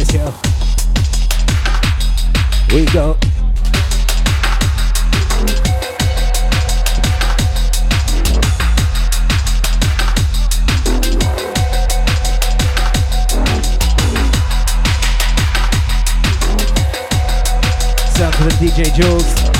yes, yo. We go. The DJ Julez.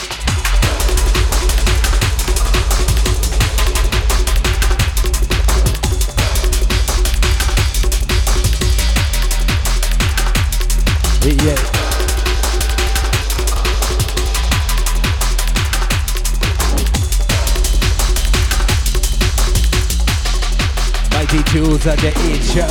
At the 8 show.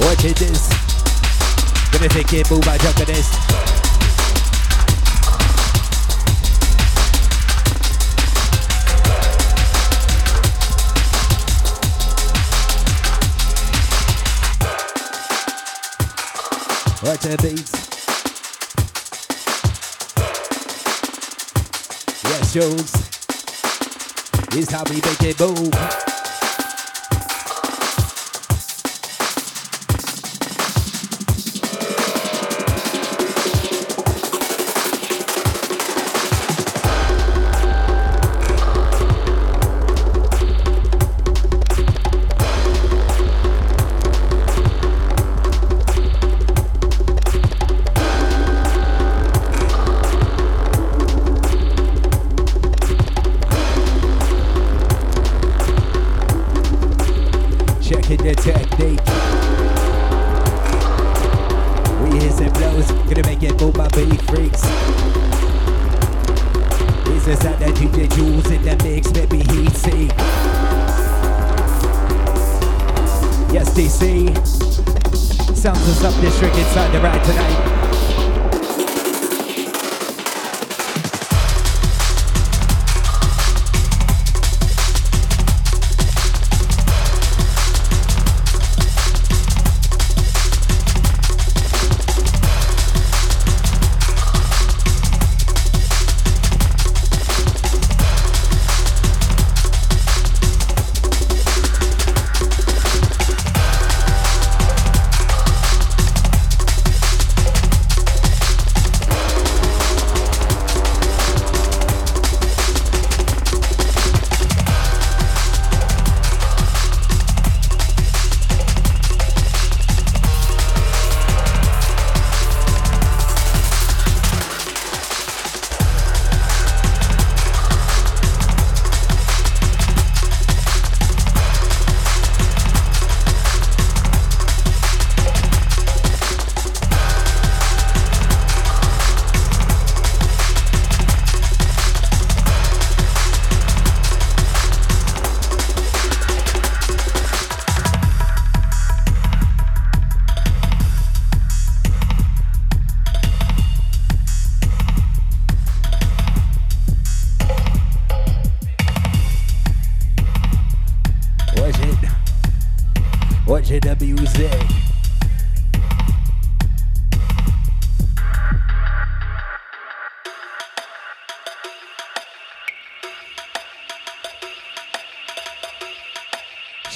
Watch this. Gonna take it, move, I jump at this. Yes, Jones. It's how we make to the technique. We hit and blows, gonna make it move my Billy Freaks. It's the sound that you did use in the mix, maybe heat see. Yes, DC. Sounds of Sub District inside the ride tonight.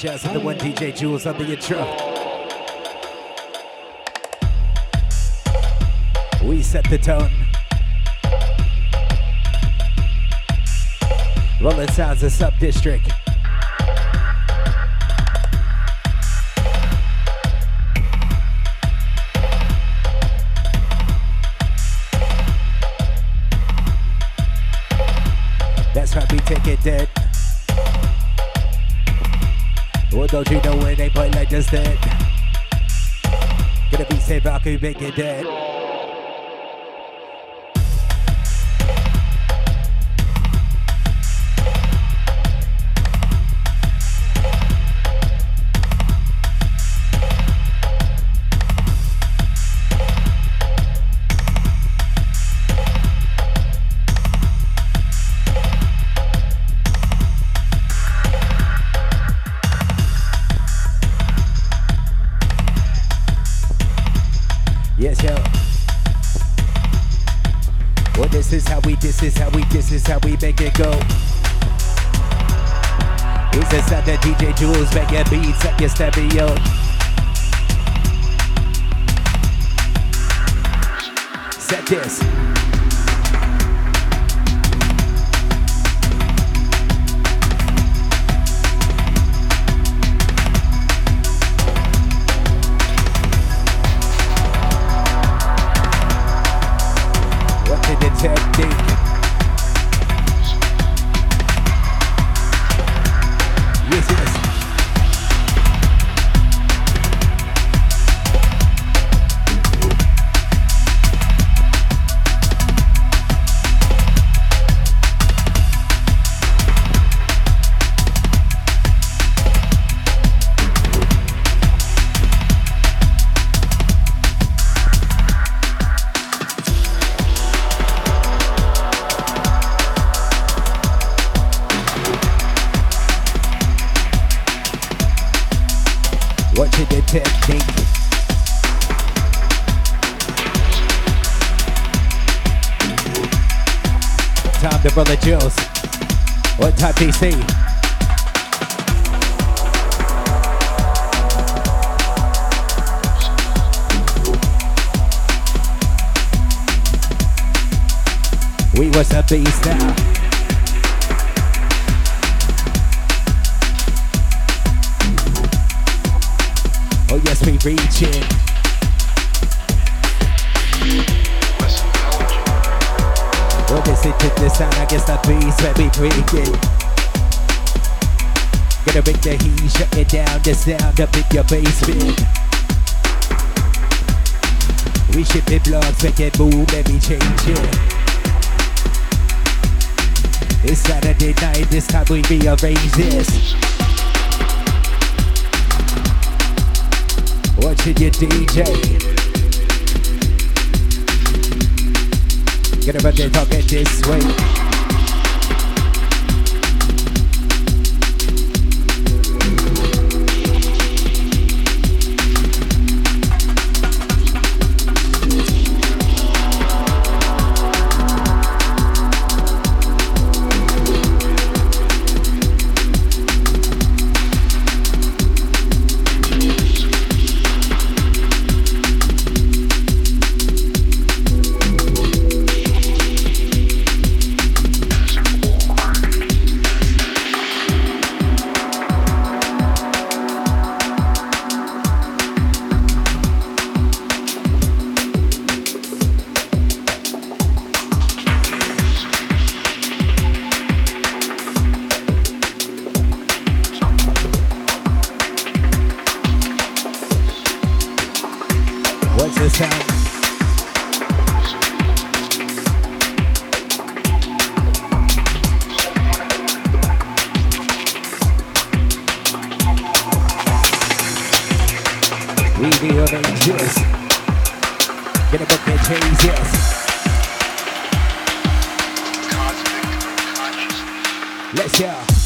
Shouts to the one DJ Julez on the intro. We set the tone. Rolling sounds of sub district. That's why we take it dead. Well, don't you know when they play like this dead? Gonna be safe, I can make it dead. This is how we, this is how we this is how we make it go. It's the sound that DJ Julez making beats at your stereo. Set this. tag DC. We was a beast now. Oh yes, we reach it. listen to the sound, I guess the beats let me break to make the heat, shut it down, the sound up in your basement. We ship it blocks, make it move, let me change it. It's Saturday night, this time we rearrange this. Watching your DJ. Get about to talk it this way. What's this sound? We the other yes. Gonna book that chase, yes. Let's go.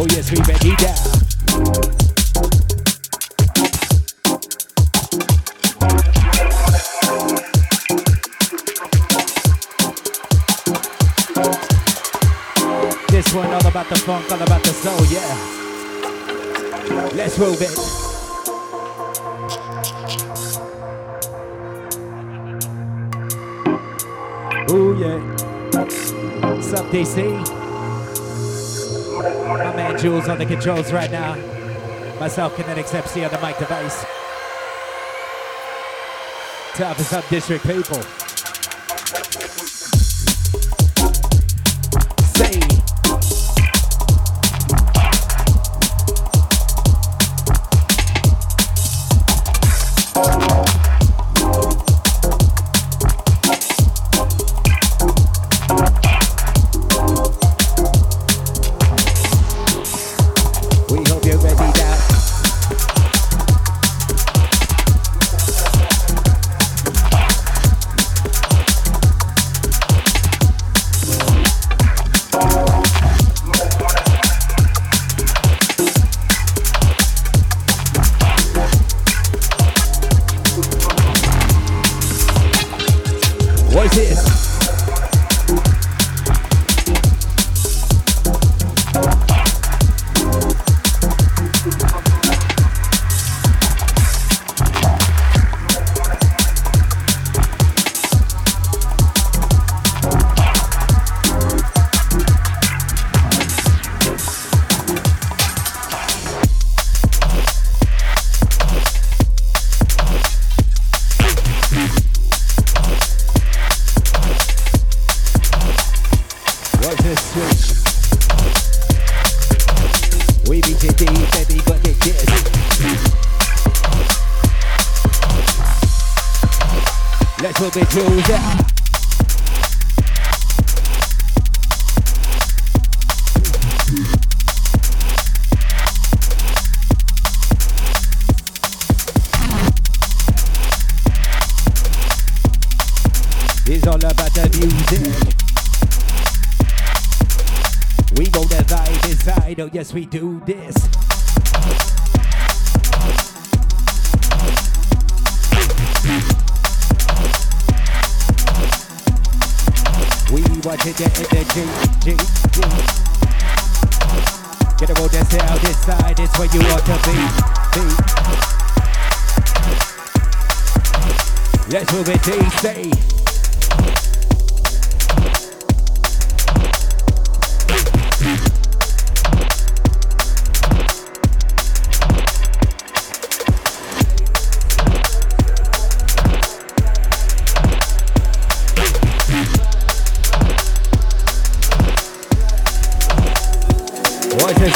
Oh yes, we ready he down. This one all about the funk, all about the soul, yeah. Let's move it. Oh yeah. What's up, DC? Julez on the controls right now. Myself, Kinetiks MC on the mic device. Tough for Sub District people.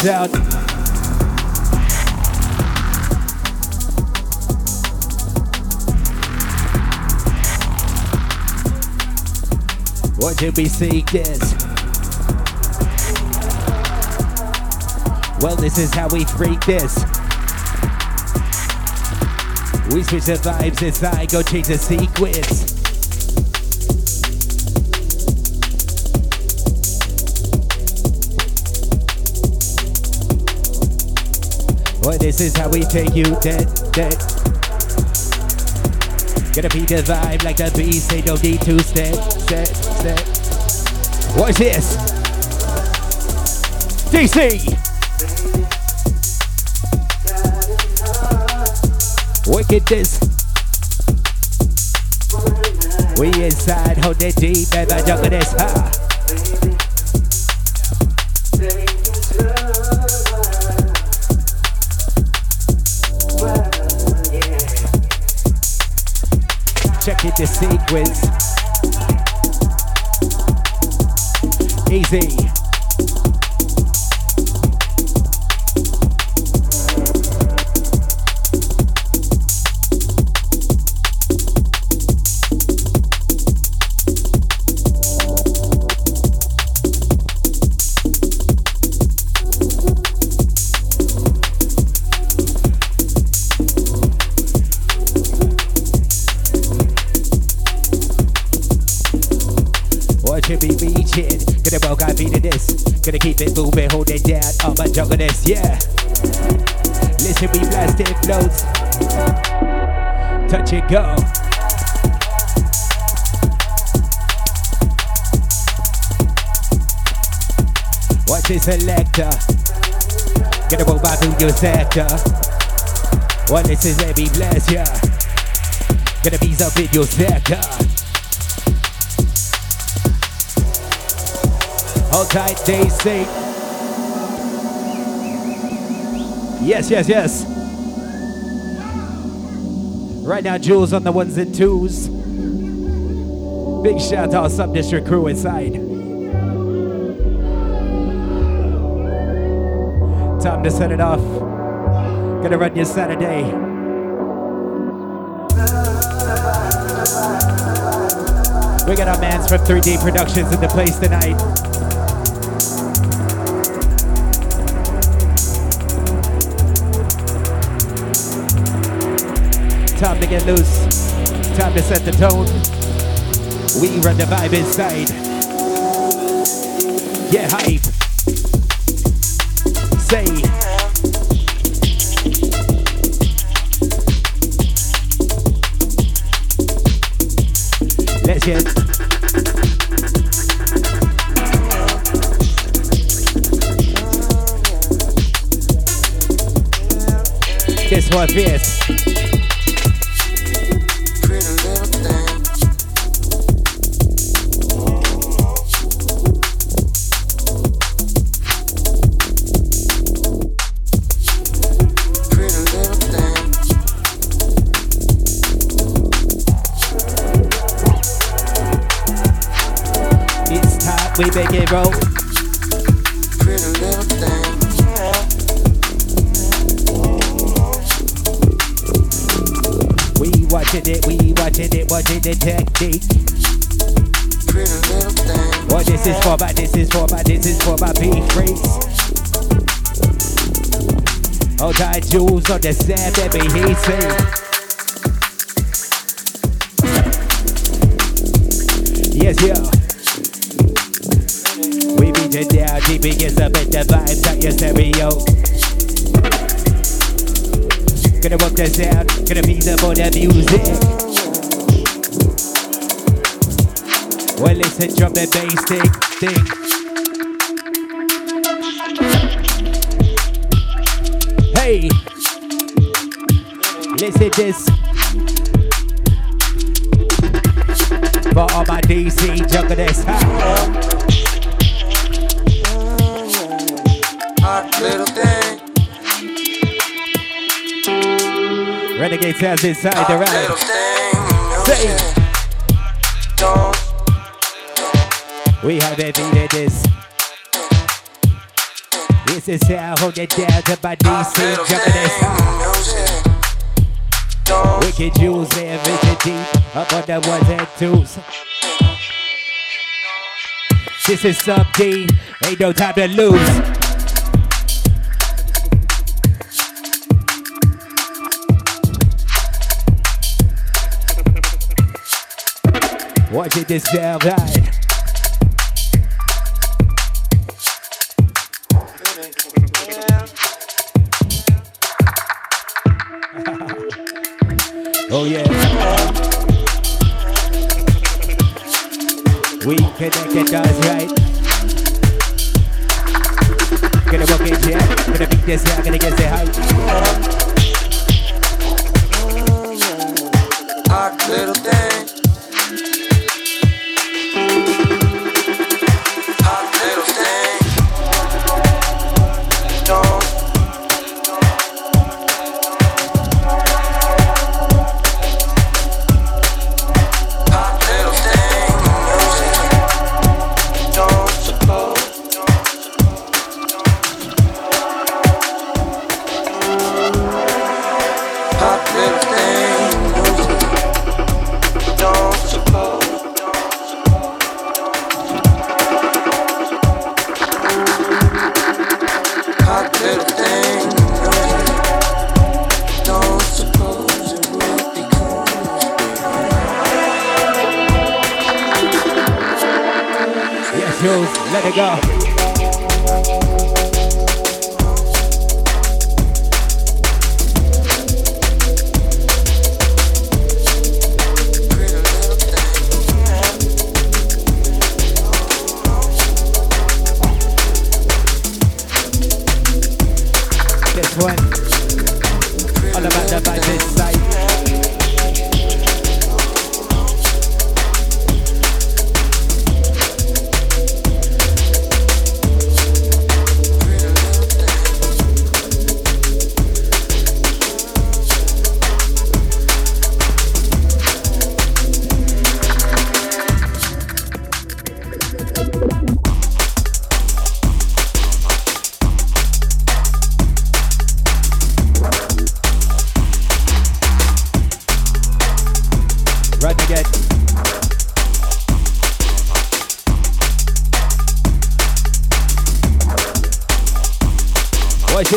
Out. What did we see this? Well, this is how we freak this. We switch the vibes inside, go change the sequence. This is how we take you dead, dead. Gonna be the vibe like the beast, they don't need to step, step, step. What's this? DC! Wickedness. We inside, hold it deep, and my jungle is sequence. Easy. Gonna keep it moving, hold it down. All my jugglers, yeah. Listen, we blasting flows. Touch it, go. Watch it, selector. Gonna roll by through your sector. What this is, let me bless ya. Gonna be up in your sector. Hold tight, DC. Yes, yes, yes. Right now, Julez on the ones and twos. Big shout out to our Sub District crew inside. Time to set it off. Gonna run your Saturday. We got our mans from 3D Productions in the place tonight. Get loose. Time to set the tone. We run the vibe inside. Get hype. Say. Let's get. This one fierce. We make it roll. We watching it, we watching it, watching the technique. What this is for my, this is for my, this is for my beef freaks. All tight, Julez on the sand, baby, he say. Yes, yeah. Down. Deep against the vibes at your stereo. Gonna work the sound, gonna be the for the music. Well, listen, drop the bass thing, thing. Hey, listen this. For all my DC jugglers, huh? little thing. Renegade sounds inside the ride. Say. We have defeated this. This is how I hold it down to my DC jumping Wicked Julez there, vision deep, up on the ones and twos. This is sub D, ain't no time to lose. Watch it this damn right. oh yeah. We connected us right. Gonna walk in here, gonna beat this out, gonna get the hype. Little thing.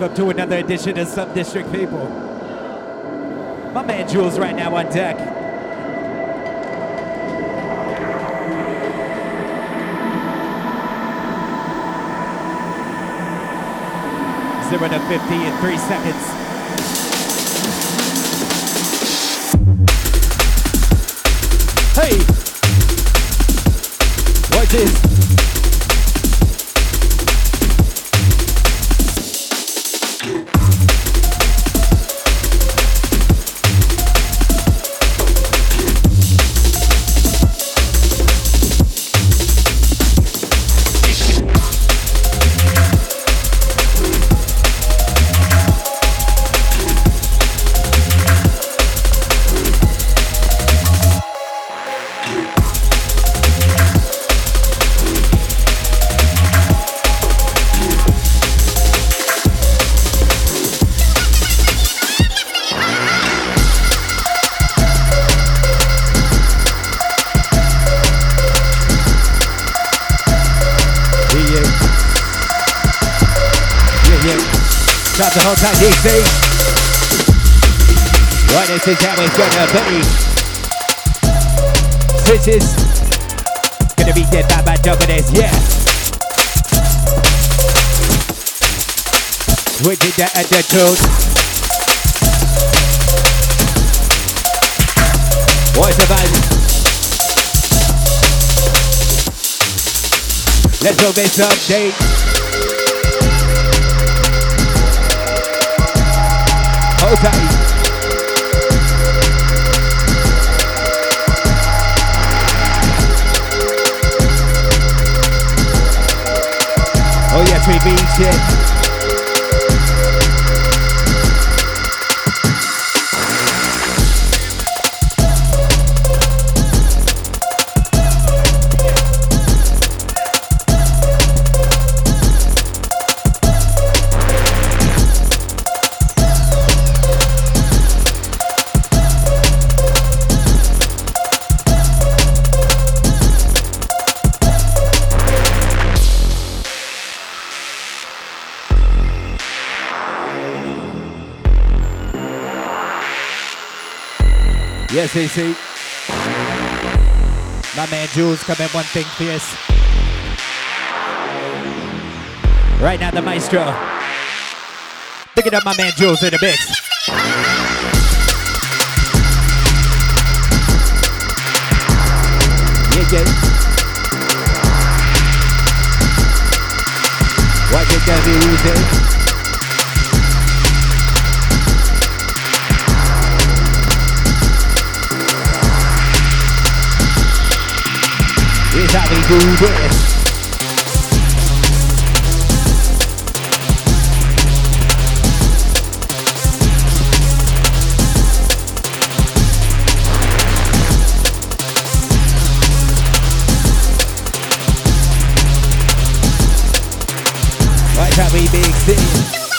Welcome to another edition of Sub District People. My man Julez right now on deck. Zero to 50 in three seconds. Hey! Watch this. Time DC. Right, this is how it's gonna be. Switches. Gonna be dead by my dominance, yeah. Switching the attitude. What's the buzz? Let's go this update. Oh yes, we beat it. AC. My man Julez coming one thing fierce. Right now, the maestro. Picking up my man Julez in the mix. Yeah, yeah. Watch it, Gabby, is how we do this. How we big city.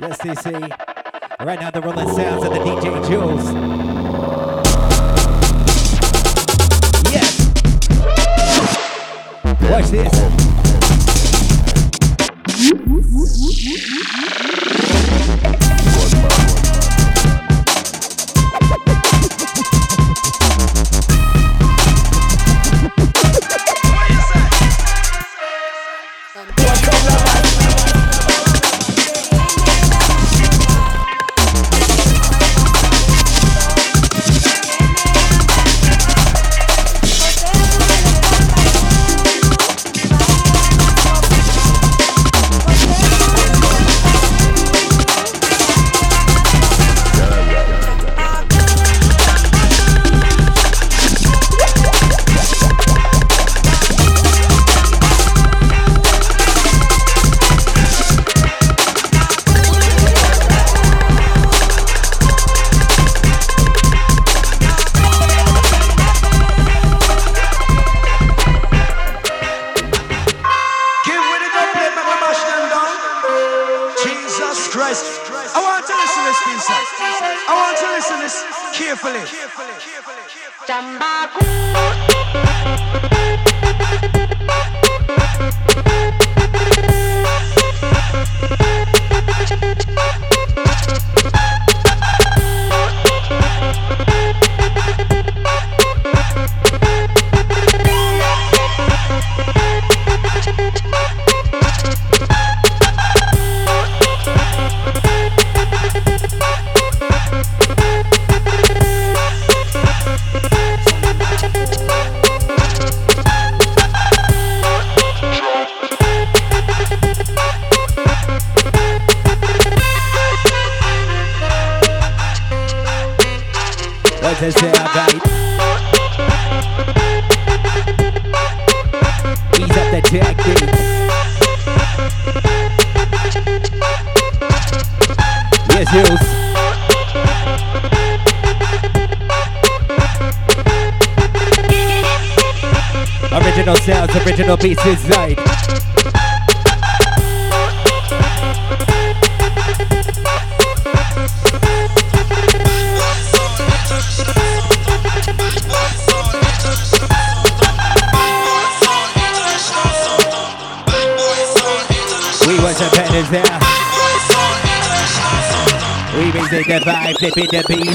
Yes, CC. Right now, the rolling sounds of the DJ Julez. Yes. Watch this.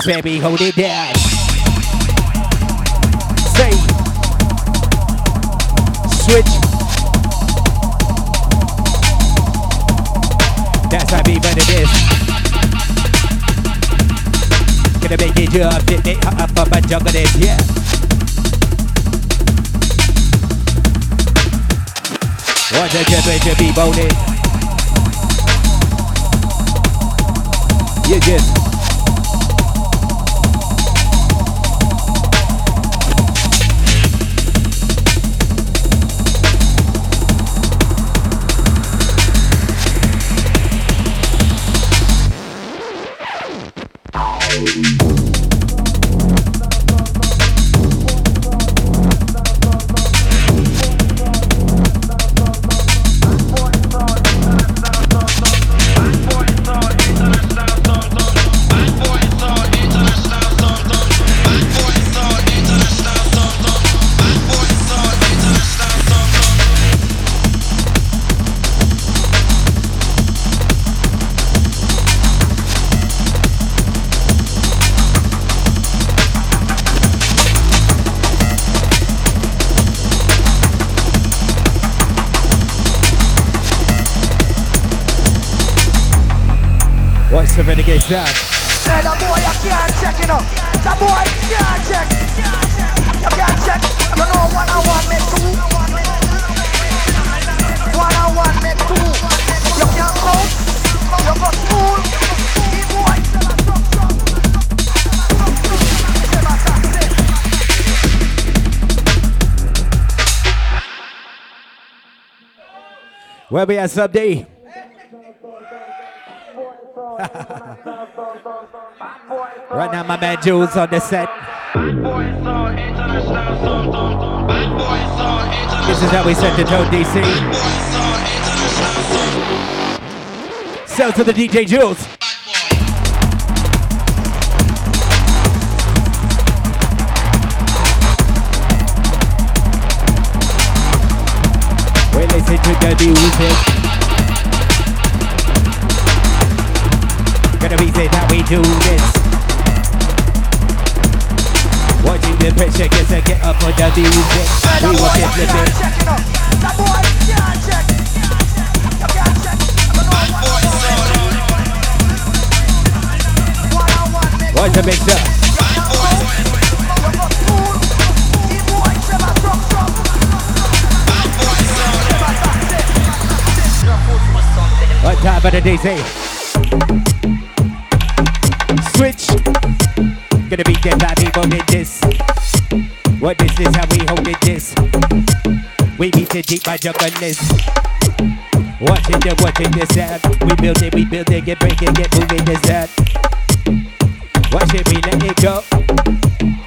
Beats, baby, hold it down. switch. That's how me what it is. Gonna make it up, it, it up, up, and juggle it, yeah. What a temperature be bonus. You just Where we at, Sub D? Right now, my man Julez on the set. This is how we set the tone, DC. Sell to the DJ Julez. To the music. Gonna be say how we do this. Watching the pressure gets to get up on the music. We that you it check it up. That boy, can't check. You can't check. You know what I want. One on one, make Watch the mixer. What of the day say? Switch. Gonna be get by people in this. What is this? How we hold it this? We beat it deep by jugglers. Watching the watching this sound. We build it, we build it, get breaking, get moving this that. Watch it, we let it go.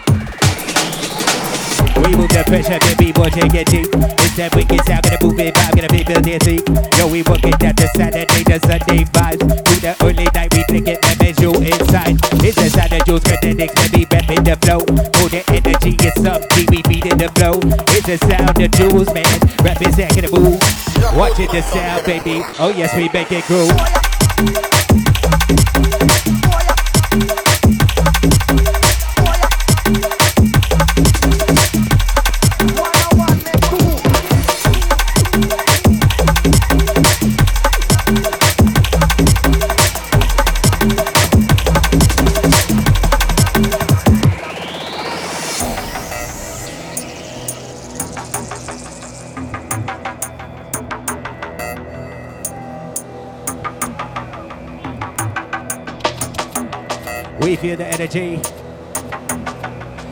We move the pressure, baby, watch it get deep. It's that wicked sound, gonna move it vibe, gonna be building deep. Yo, we work it at the Saturday, the Sunday vibes. Through the early night, we take it and measure inside. It's the sound of Julez Kinetiks, baby, in the flow. For the energy, it's up, G, we beating the flow. It's the sound of Julez, man, rapping second move. Watching the sound, baby. Oh, yes, we make it groove. We feel the energy.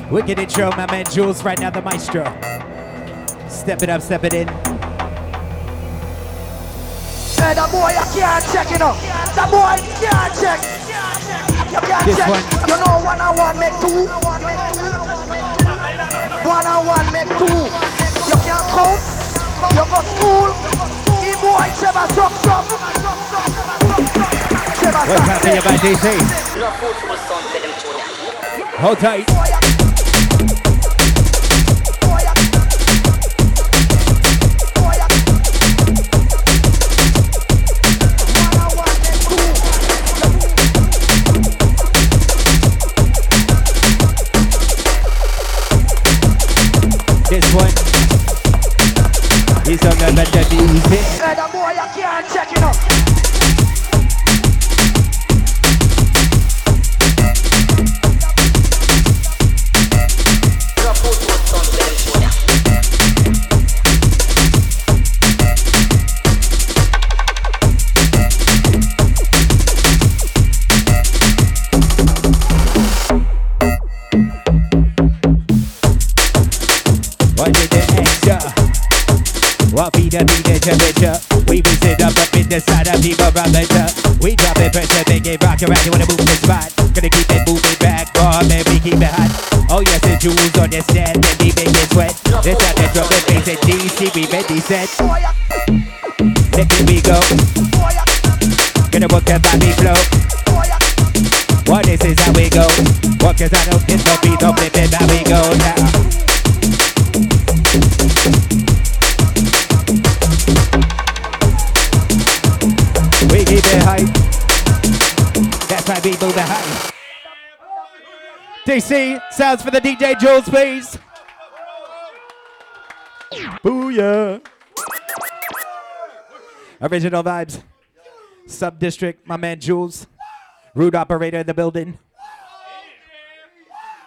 Wicked intro, my man Julez, right now the maestro. Step it up, step it in. Hey, that boy, you can't check it up. That boy, can't check. You can't This check. one. You know one on one make two. One on one make two. You can't count. You go school. E boy, Trevor. What's happening about DC? Hold tight. This one. He's on the music. Hey, that boy, you can't check it pressure, make it rock. You wanna move the spot? Gonna keep it moving back, boy, man. We keep it hot. Oh yes, the jewels on the stand, and we make it sweat. This time the drum and bass in DC, we ready set. Boy, Let we go. Gonna work the body flow. What this is how we go. What cause I don't get beat, don't flip how we go now. It high. DC, sounds for the DJ Julez, please. Booyah. Original vibes. Sub district, my man Julez. Rude operator in the building.